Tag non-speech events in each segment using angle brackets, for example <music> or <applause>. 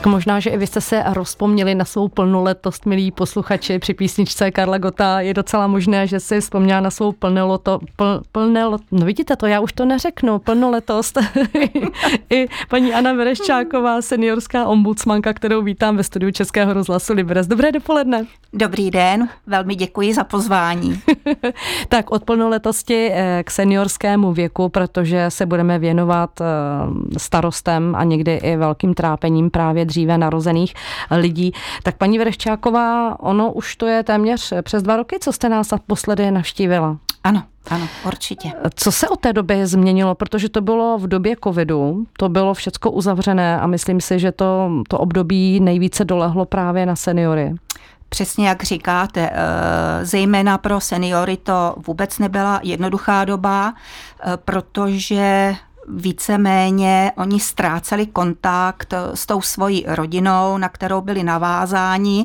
Tak možná, že i vy jste se rozpomněli na svou plnoletost, milí posluchači, při písničce Karla Gota. Je docela možné, že si vzpomněla na svou plnoloto, pl, plnelot, no vidíte to, já už to neřeknu, plnoletost. <laughs> I paní Anna Vereščáková, seniorská ombudsmanka, kterou vítám ve studiu Českého rozhlasu Liberec. Dobré dopoledne. Dobrý den, velmi děkuji za pozvání. <laughs> tak od plnoletosti eh, k seniorskému věku, protože se budeme věnovat eh, starostem a někdy i velkým trápením právě dříve narozených lidí. Tak paní Vereščáková, ono už to je téměř přes dva roky, co jste nás naposledy navštívila. Ano, ano, určitě. Co se od té doby změnilo? Protože to bylo v době covidu, to bylo všecko uzavřené a myslím si, že to, to období nejvíce dolehlo právě na seniory. Přesně jak říkáte, eh, zejména pro seniory to vůbec nebyla jednoduchá doba, eh, protože víceméně oni ztráceli kontakt s tou svojí rodinou, na kterou byli navázáni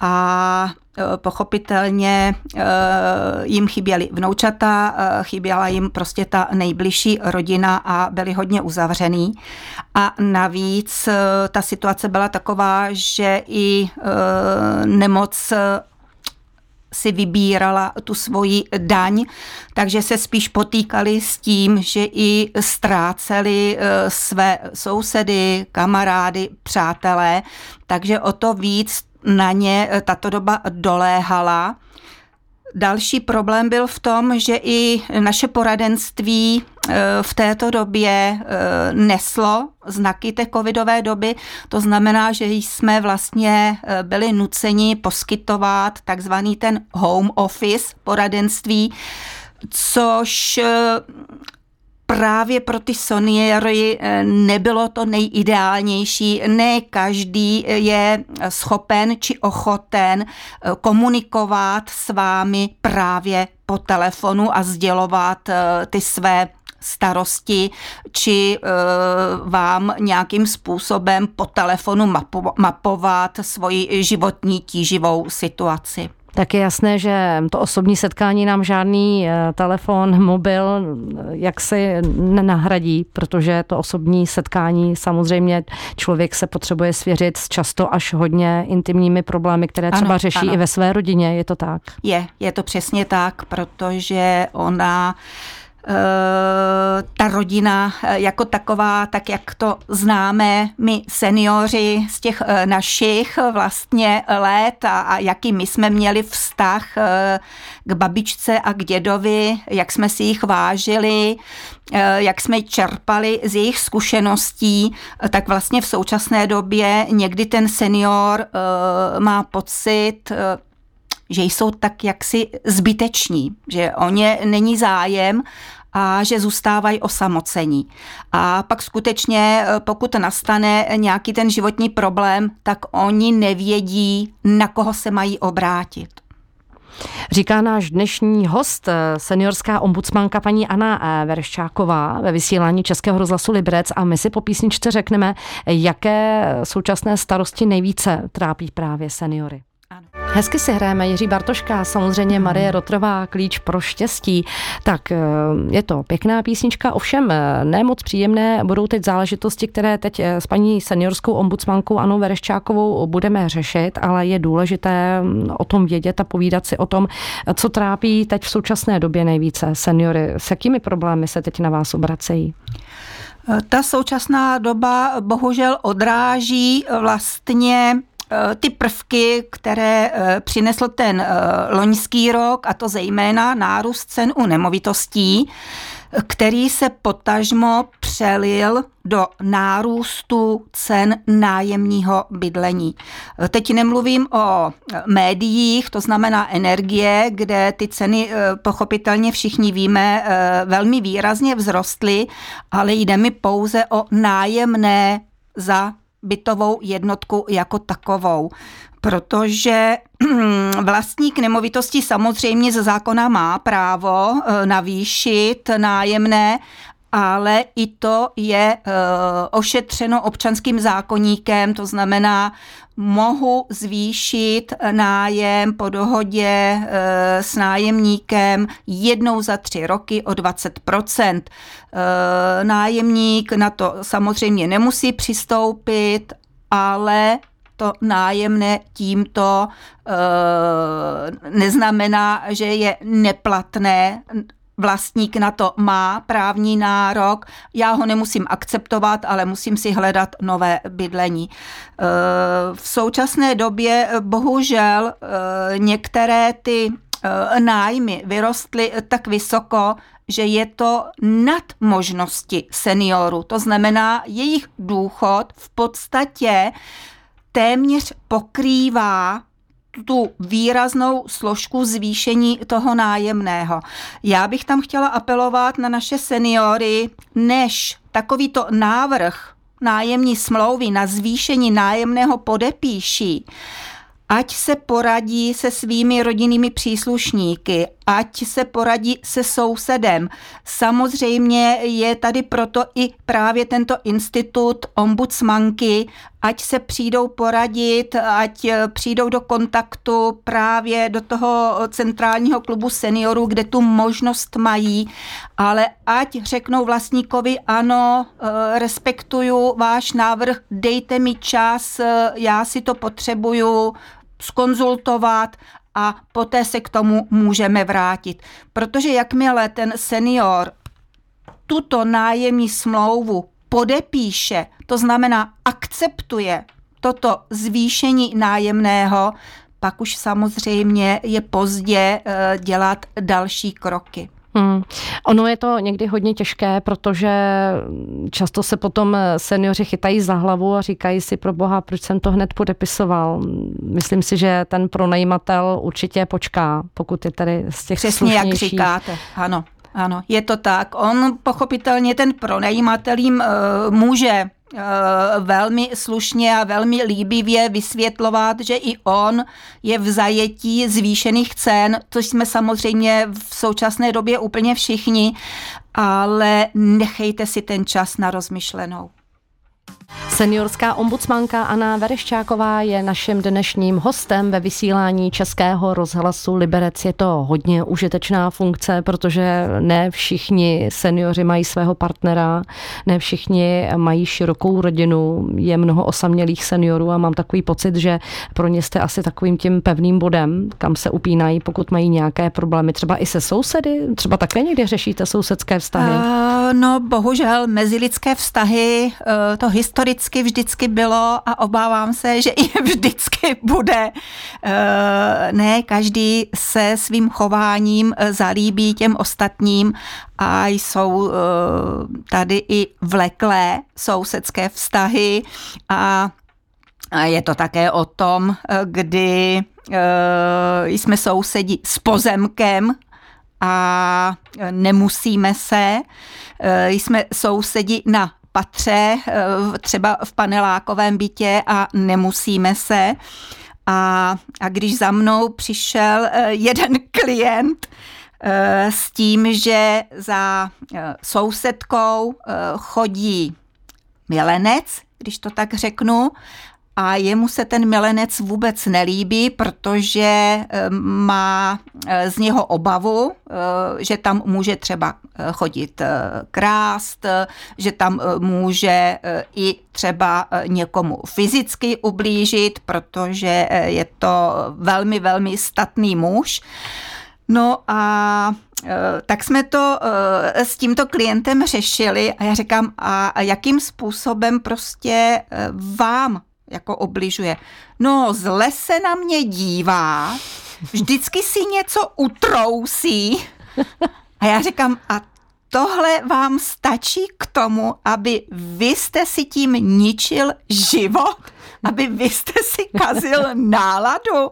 a e, pochopitelně e, jim chyběly vnoučata, chyběla jim prostě ta nejbližší rodina a byli hodně uzavřený. A navíc ta situace byla taková, že i nemoc si vybírala tu svoji daň, takže se spíš potýkali s tím, že i ztráceli své sousedy, kamarády, přátelé, takže o to víc na ně eh, tato doba doléhala. Další problém byl v tom, že i naše poradenství eh, v této době eh, neslo znaky té covidové doby. To znamená, že jsme vlastně byli nuceni poskytovat takzvaný ten home office poradenství, což právě pro ty seniory eh, nebylo to nejideálnější. Ne každý je schopen či ochoten eh, komunikovat s vámi právě po telefonu a sdělovat eh, ty své starosti, či vám nějakým způsobem po telefonu mapovat svoji životní tíživou situaci. Tak je jasné, že to osobní setkání nám žádný eh, telefon, mobil eh, jak si nenahradí, protože to osobní setkání samozřejmě člověk se potřebuje svěřit s často až hodně intimními problémy, které třeba ano, řeší ano. i ve své rodině, je to tak? Je, je to přesně tak, protože ona ta rodina eh, jako taková, tak jak to známe my seniori z těch eh, našich vlastně let a, a jaký my jsme měli vztah k babičce a k dědovi, jak jsme si jich vážili, jak jsme čerpali z jejich zkušeností, tak vlastně v současné době někdy ten senior má pocit, že jsou tak jaksi zbyteční, že o ně není zájem a že zůstávají osamocení. A pak skutečně, eh, pokud nastane nějaký ten životní problém, tak oni nevědí, na koho se mají obrátit. Říká náš dnešní host, eh, seniorská ombudsmanka paní Anna eh, Verščáková ve vysílání Českého rozhlasu Liberec a my si po písničce řekneme, jaké současné starosti nejvíce trápí právě seniory. Hezky si hrajeme Jiří Bartoška, samozřejmě hmm. Marie Rotrová, klíč pro štěstí. Tak eh, je to pěkná písnička, ovšem eh, ne moc příjemné budou teď záležitosti, které teď eh, s paní seniorskou ombudsmankou Anou Vereščákovou budeme řešit, ale je důležité mm, o tom vědět a povídat si o tom, co trápí teď v současné době nejvíce seniory. S jakými problémy se teď na vás obracejí? Ta současná doba bohužel odráží vlastně ty prvky, které eh, přinesl ten eh, loňský rok, a to zejména nárůst cen u nemovitostí, který se potažmo přelil do nárůstu cen nájemního bydlení. Teď nemluvím o médiích, to znamená energie, kde ty ceny pochopitelně všichni víme velmi výrazně vzrostly, ale jde mi pouze o nájemné za bytovou jednotku jako takovou. Protože <clears throat> vlastník nemovitosti samozřejmě ze zákona má právo eh, navýšit nájemné, ale i to je uh, ošetřeno občanským zákoníkem, to znamená, mohu zvýšit nájem po dohodě uh, s nájemníkem jednou za tři roky o 20 uh, Nájemník na to samozřejmě nemusí přistoupit ale to nájemné tímto neznamená, že je neplatné. Vlastník na to má právní nárok, já ho nemusím akceptovat, ale musím si hledat nové bydlení. E, v současné době bohužel e, některé ty nájmy vyrostly tak vysoko, že je to nad možnosti seniorů. To znamená, jejich důchod v podstatě téměř pokrývá tu výraznou složku zvýšení toho nájemného. Já bych tam chtěla apelovat na naše seniory, než takovýto návrh nájemní smlouvy na zvýšení nájemného podepíší, ať se poradí se svými rodinnými příslušníky, ať se poradí se sousedem. Samozřejmě je tady proto i právě tento institut ombudsmanky, ať se přijdou poradit, ať přijdou do kontaktu právě do toho centrálního klubu seniorů, kde tu možnost mají, ale ať řeknou vlastníkovi, ano, eh, respektuju váš návrh, dejte mi čas, eh, já si to potřebuju, skonzultovat a poté se k tomu můžeme vrátit. Protože jakmile ten senior tuto nájemní smlouvu podepíše, to znamená akceptuje toto zvýšení nájemného, pak už samozřejmě je pozdě eh, dělat další kroky. Hmm. Ono je to někdy hodně těžké, protože často se potom seniori chytají za hlavu a říkají si pro boha, proč jsem to hned podepisoval. Myslím si, že ten pronajímatel určitě počká, pokud je tady z těch Přesně jak říkáte, ano. Ano, je to tak. On pochopitelně ten pronajímatel jim uh, může velmi slušně a velmi líbivě vysvětlovat, že i on je v zajetí zvýšených cen, což jsme samozřejmě v současné době úplně všichni, ale nechejte si ten čas na rozmyšlenou. Seniorská ombudsmanka Anna Vereščáková je naším dnešním hostem ve vysílání Českého rozhlasu Liberec. Je to hodně užitečná funkce, protože ne všichni seniori mají svého partnera, ne všichni mají širokou rodinu, je mnoho osamělých seniorů a mám takový pocit, že pro ně jste asi takovým tím pevným bodem, kam se upínají, pokud mají nějaké problémy, třeba i se sousedy, třeba také někdy řešíte sousedské vztahy? Uh, no, bohužel mezilidské vztahy, uh, to historické vždycky, vždycky bylo a obávám se, že i <laughs> vždycky bude. Eh, ne každý se svým chováním eh, zalíbí těm ostatním a jsou eh, tady i vleklé sousedské vztahy a je to také o tom, kdy jsme sousedi s pozemkem a nemusíme se. Jsme sousedi na patře, eh, třeba v panelákovém bytě a nemusíme se. A, a když za mnou přišel eh, jeden <laughs> klient eh, s tím, že za sousedkou chodí milenec, když to tak řeknu, a jemu se ten milenec vůbec nelíbí, protože eh, má eh, z něho obavu, eh, že tam může třeba chodit krást, že tam může i třeba někomu fyzicky ublížit, protože je to velmi, velmi statný muž. No a tak jsme to s tímto klientem řešili a já říkám, a jakým způsobem prostě vám jako obližuje. No, zle se na mě dívá, vždycky si něco utrousí. A já říkám, a tohle vám stačí k tomu, aby vy jste si tím ničil život, aby vy jste si kazil náladu.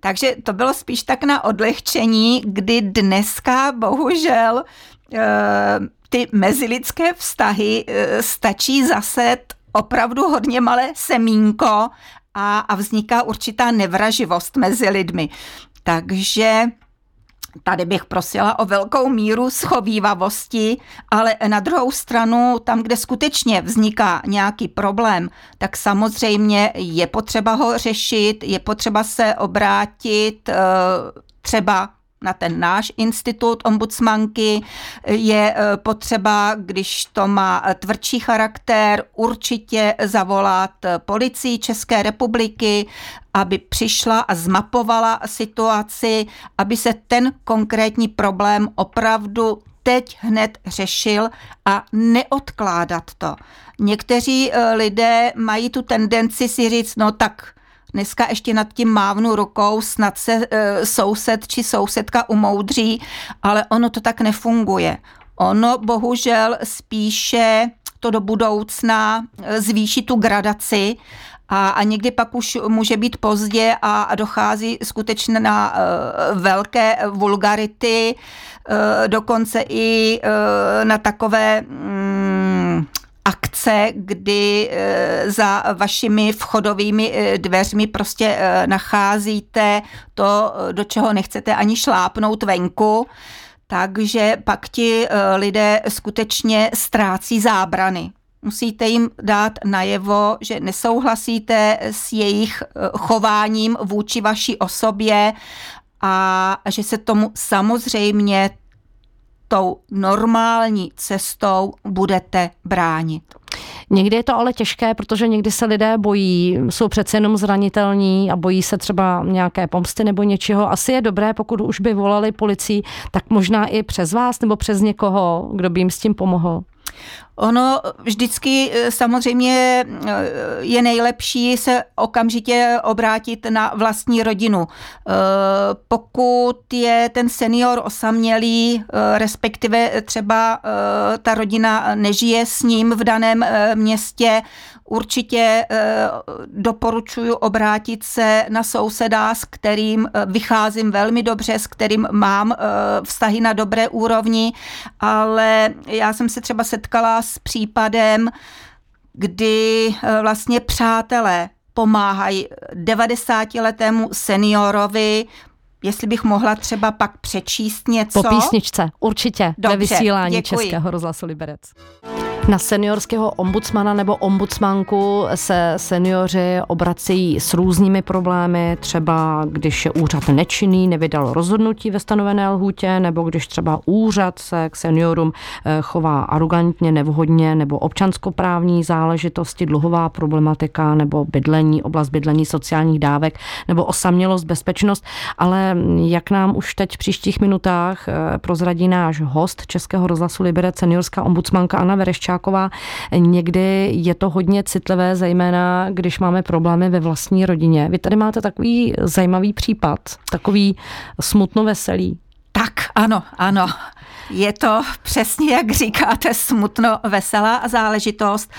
Takže to bylo spíš tak na odlehčení, kdy dneska bohužel eh, ty mezilidské vztahy eh, stačí zaset opravdu hodně malé semínko a, a vzniká určitá nevraživost mezi lidmi. Takže Tady bych prosila o velkou míru schovývavosti, ale na druhou stranu, tam, kde skutečně vzniká nějaký problém, tak samozřejmě je potřeba ho řešit, je potřeba se obrátit eh, třeba na ten náš institut ombudsmanky je e, potřeba, když to má tvrdší charakter, určitě zavolat policii České republiky, aby přišla a zmapovala situaci, aby se ten konkrétní problém opravdu teď hned řešil a neodkládat to. Někteří lidé mají tu tendenci si říct, no tak Dneska ještě nad tím mávnu rukou, snad se e, soused či sousedka umoudří, ale ono to tak nefunguje. Ono bohužel spíše to do budoucna e, zvýší tu gradaci a, a někdy pak už může být pozdě a, a dochází skutečně na e, velké vulgarity, e, dokonce i e, na takové mm, akce, kdy eh, za vašimi vchodovými eh, dveřmi prostě eh, nacházíte to, do čeho nechcete ani šlápnout venku. Takže pak ti lidé skutečně ztrácí zábrany. Musíte jim dát najevo, že nesouhlasíte s jejich chováním vůči vaší osobě a že se tomu samozřejmě tou normální cestou budete bránit. Někdy je to ale těžké, protože někdy se lidé bojí, jsou přece jenom zranitelní a bojí se třeba nějaké pomsty nebo něčeho. Asi je dobré, pokud už by volali policii, tak možná i přes vás nebo přes někoho, kdo by jim s tím pomohl. Ono vždycky eh, samozřejmě eh, je nejlepší se okamžitě obrátit na vlastní rodinu. Eh, pokud je ten senior osamělý, respektive třeba ta rodina nežije s ním v daném městě, Určitě eh, doporučuji obrátit se na souseda, s kterým eh, vycházím velmi dobře, s kterým mám eh, vztahy na dobré úrovni, ale já jsem se třeba setkala s případem, kdy vlastně přátelé pomáhají 90-letému seniorovi, Jestli bych mohla třeba pak přečíst něco. Po písničce, určitě, Dobře, ve vysílání děkuji. Českého rozhlasu Liberec. Na seniorského ombudsmana nebo ombudsmanku se seniori obrací s různými problémy, třeba když je úřad nečinný, nevydal rozhodnutí ve stanovené lhůtě, nebo když třeba úřad se k seniorům eh, chová arrogantně, nevhodně, nebo občanskoprávní záležitosti, dluhová problematika, nebo bydlení, oblast bydlení sociálních dávek, nebo osamělost, bezpečnost. Ale jak nám už teď v příštích minutách eh, prozradí náš host Českého rozhlasu Liberec, seniorská ombudsmanka Anna Vereščák, Dvořáková, někdy je to hodně citlivé, zejména když máme problémy ve vlastní rodině. Vy tady máte takový zajímavý případ, takový smutno veselý. Tak, ano, ano. Je to přesně, jak říkáte, smutno veselá záležitost.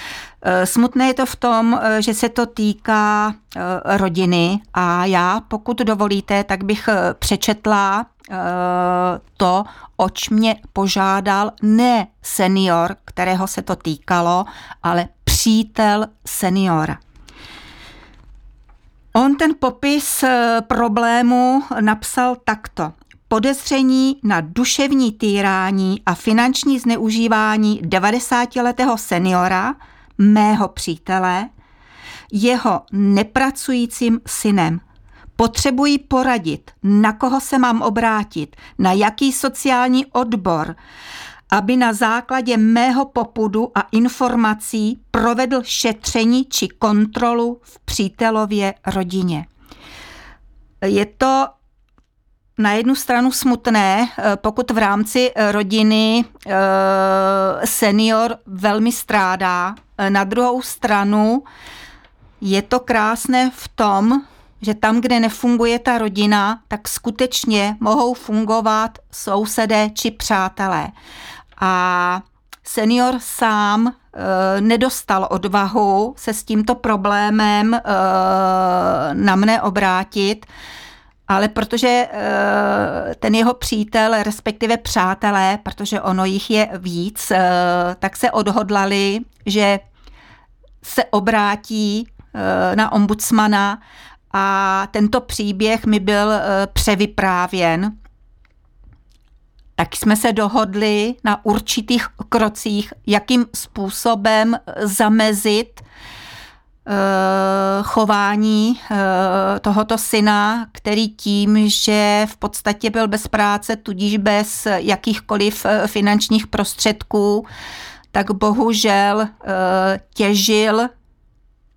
Eh, smutné je to v tom, eh, že se to týká eh, rodiny a já, pokud dovolíte, tak bych přečetla to, oč mě požádal ne senior, kterého se to týkalo, ale přítel seniora. On ten popis problému napsal takto podezření na duševní týrání a finanční zneužívání 90-letého seniora, mého přítele, jeho nepracujícím synem. Potřebuji poradit, na koho se mám obrátit, na jaký sociální odbor, aby na základě mého popudu a informací provedl šetření či kontrolu v přítelově rodině. Je to na jednu stranu smutné, eh, pokud v rámci eh, rodiny eh, senior velmi strádá, na druhou stranu je to krásné v tom, že tam, kde nefunguje ta rodina, tak skutečně mohou fungovat sousedé či přátelé. A senior sám nedostal odvahu se s tímto problémem na mne obrátit, ale protože eh, ten jeho přítel, respektive přátelé, protože ono jich je víc, eh, tak se odhodlali, že se obrátí eh, na ombudsmana a tento příběh mi byl převyprávěn. Tak jsme se dohodli na určitých krocích, jakým způsobem zamezit chování tohoto syna, který tím, že v podstatě byl bez práce, tudíž bez jakýchkoliv finančních prostředků, tak bohužel těžil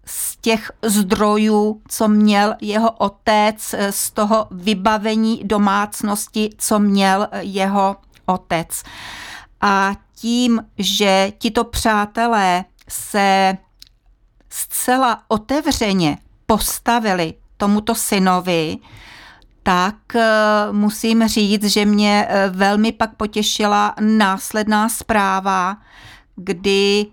z těch zdrojů, co měl jeho otec, z toho vybavení domácnosti, co měl jeho otec. A tím, že tito přátelé se zcela otevřeně postavili tomuto synovi, tak eh, musím říct, že mě eh, velmi pak potěšila následná zpráva, kdy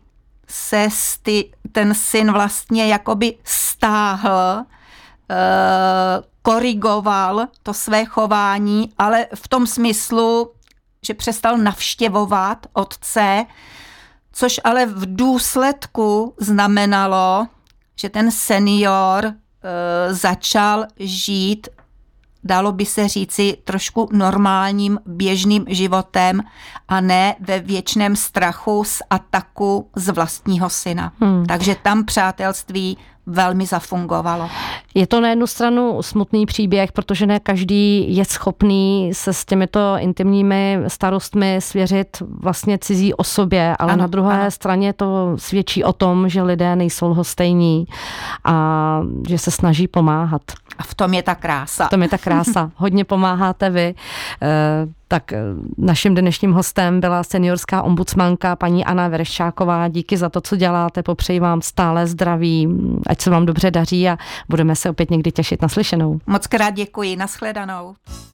se sty, ten syn vlastně jakoby stáhl, eh, korigoval to své chování, ale v tom smyslu, že přestal navštěvovat otce, což ale v důsledku znamenalo, že ten senior e, začal žít, dalo by se říci, trošku normálním běžným životem a ne ve věčném strachu z ataku z vlastního syna. Hmm. Takže tam přátelství velmi zafungovalo. Je to na jednu stranu smutný příběh, protože ne každý je schopný se s těmito intimními starostmi svěřit vlastně cizí osobě, ale ano, na druhé ano. straně to svědčí o tom, že lidé nejsou lhostejní a že se snaží pomáhat. A v tom je ta krása. V tom je ta krása. <laughs> Hodně pomáháte vy. Tak eh, naším dnešním hostem byla seniorská ombudsmanka paní Anna Vereščáková. Díky za to, co děláte. Popřeji vám stále zdraví, ať se vám dobře daří a budeme se opět někdy těšit na slyšenou. Moc krát děkuji. Naschledanou.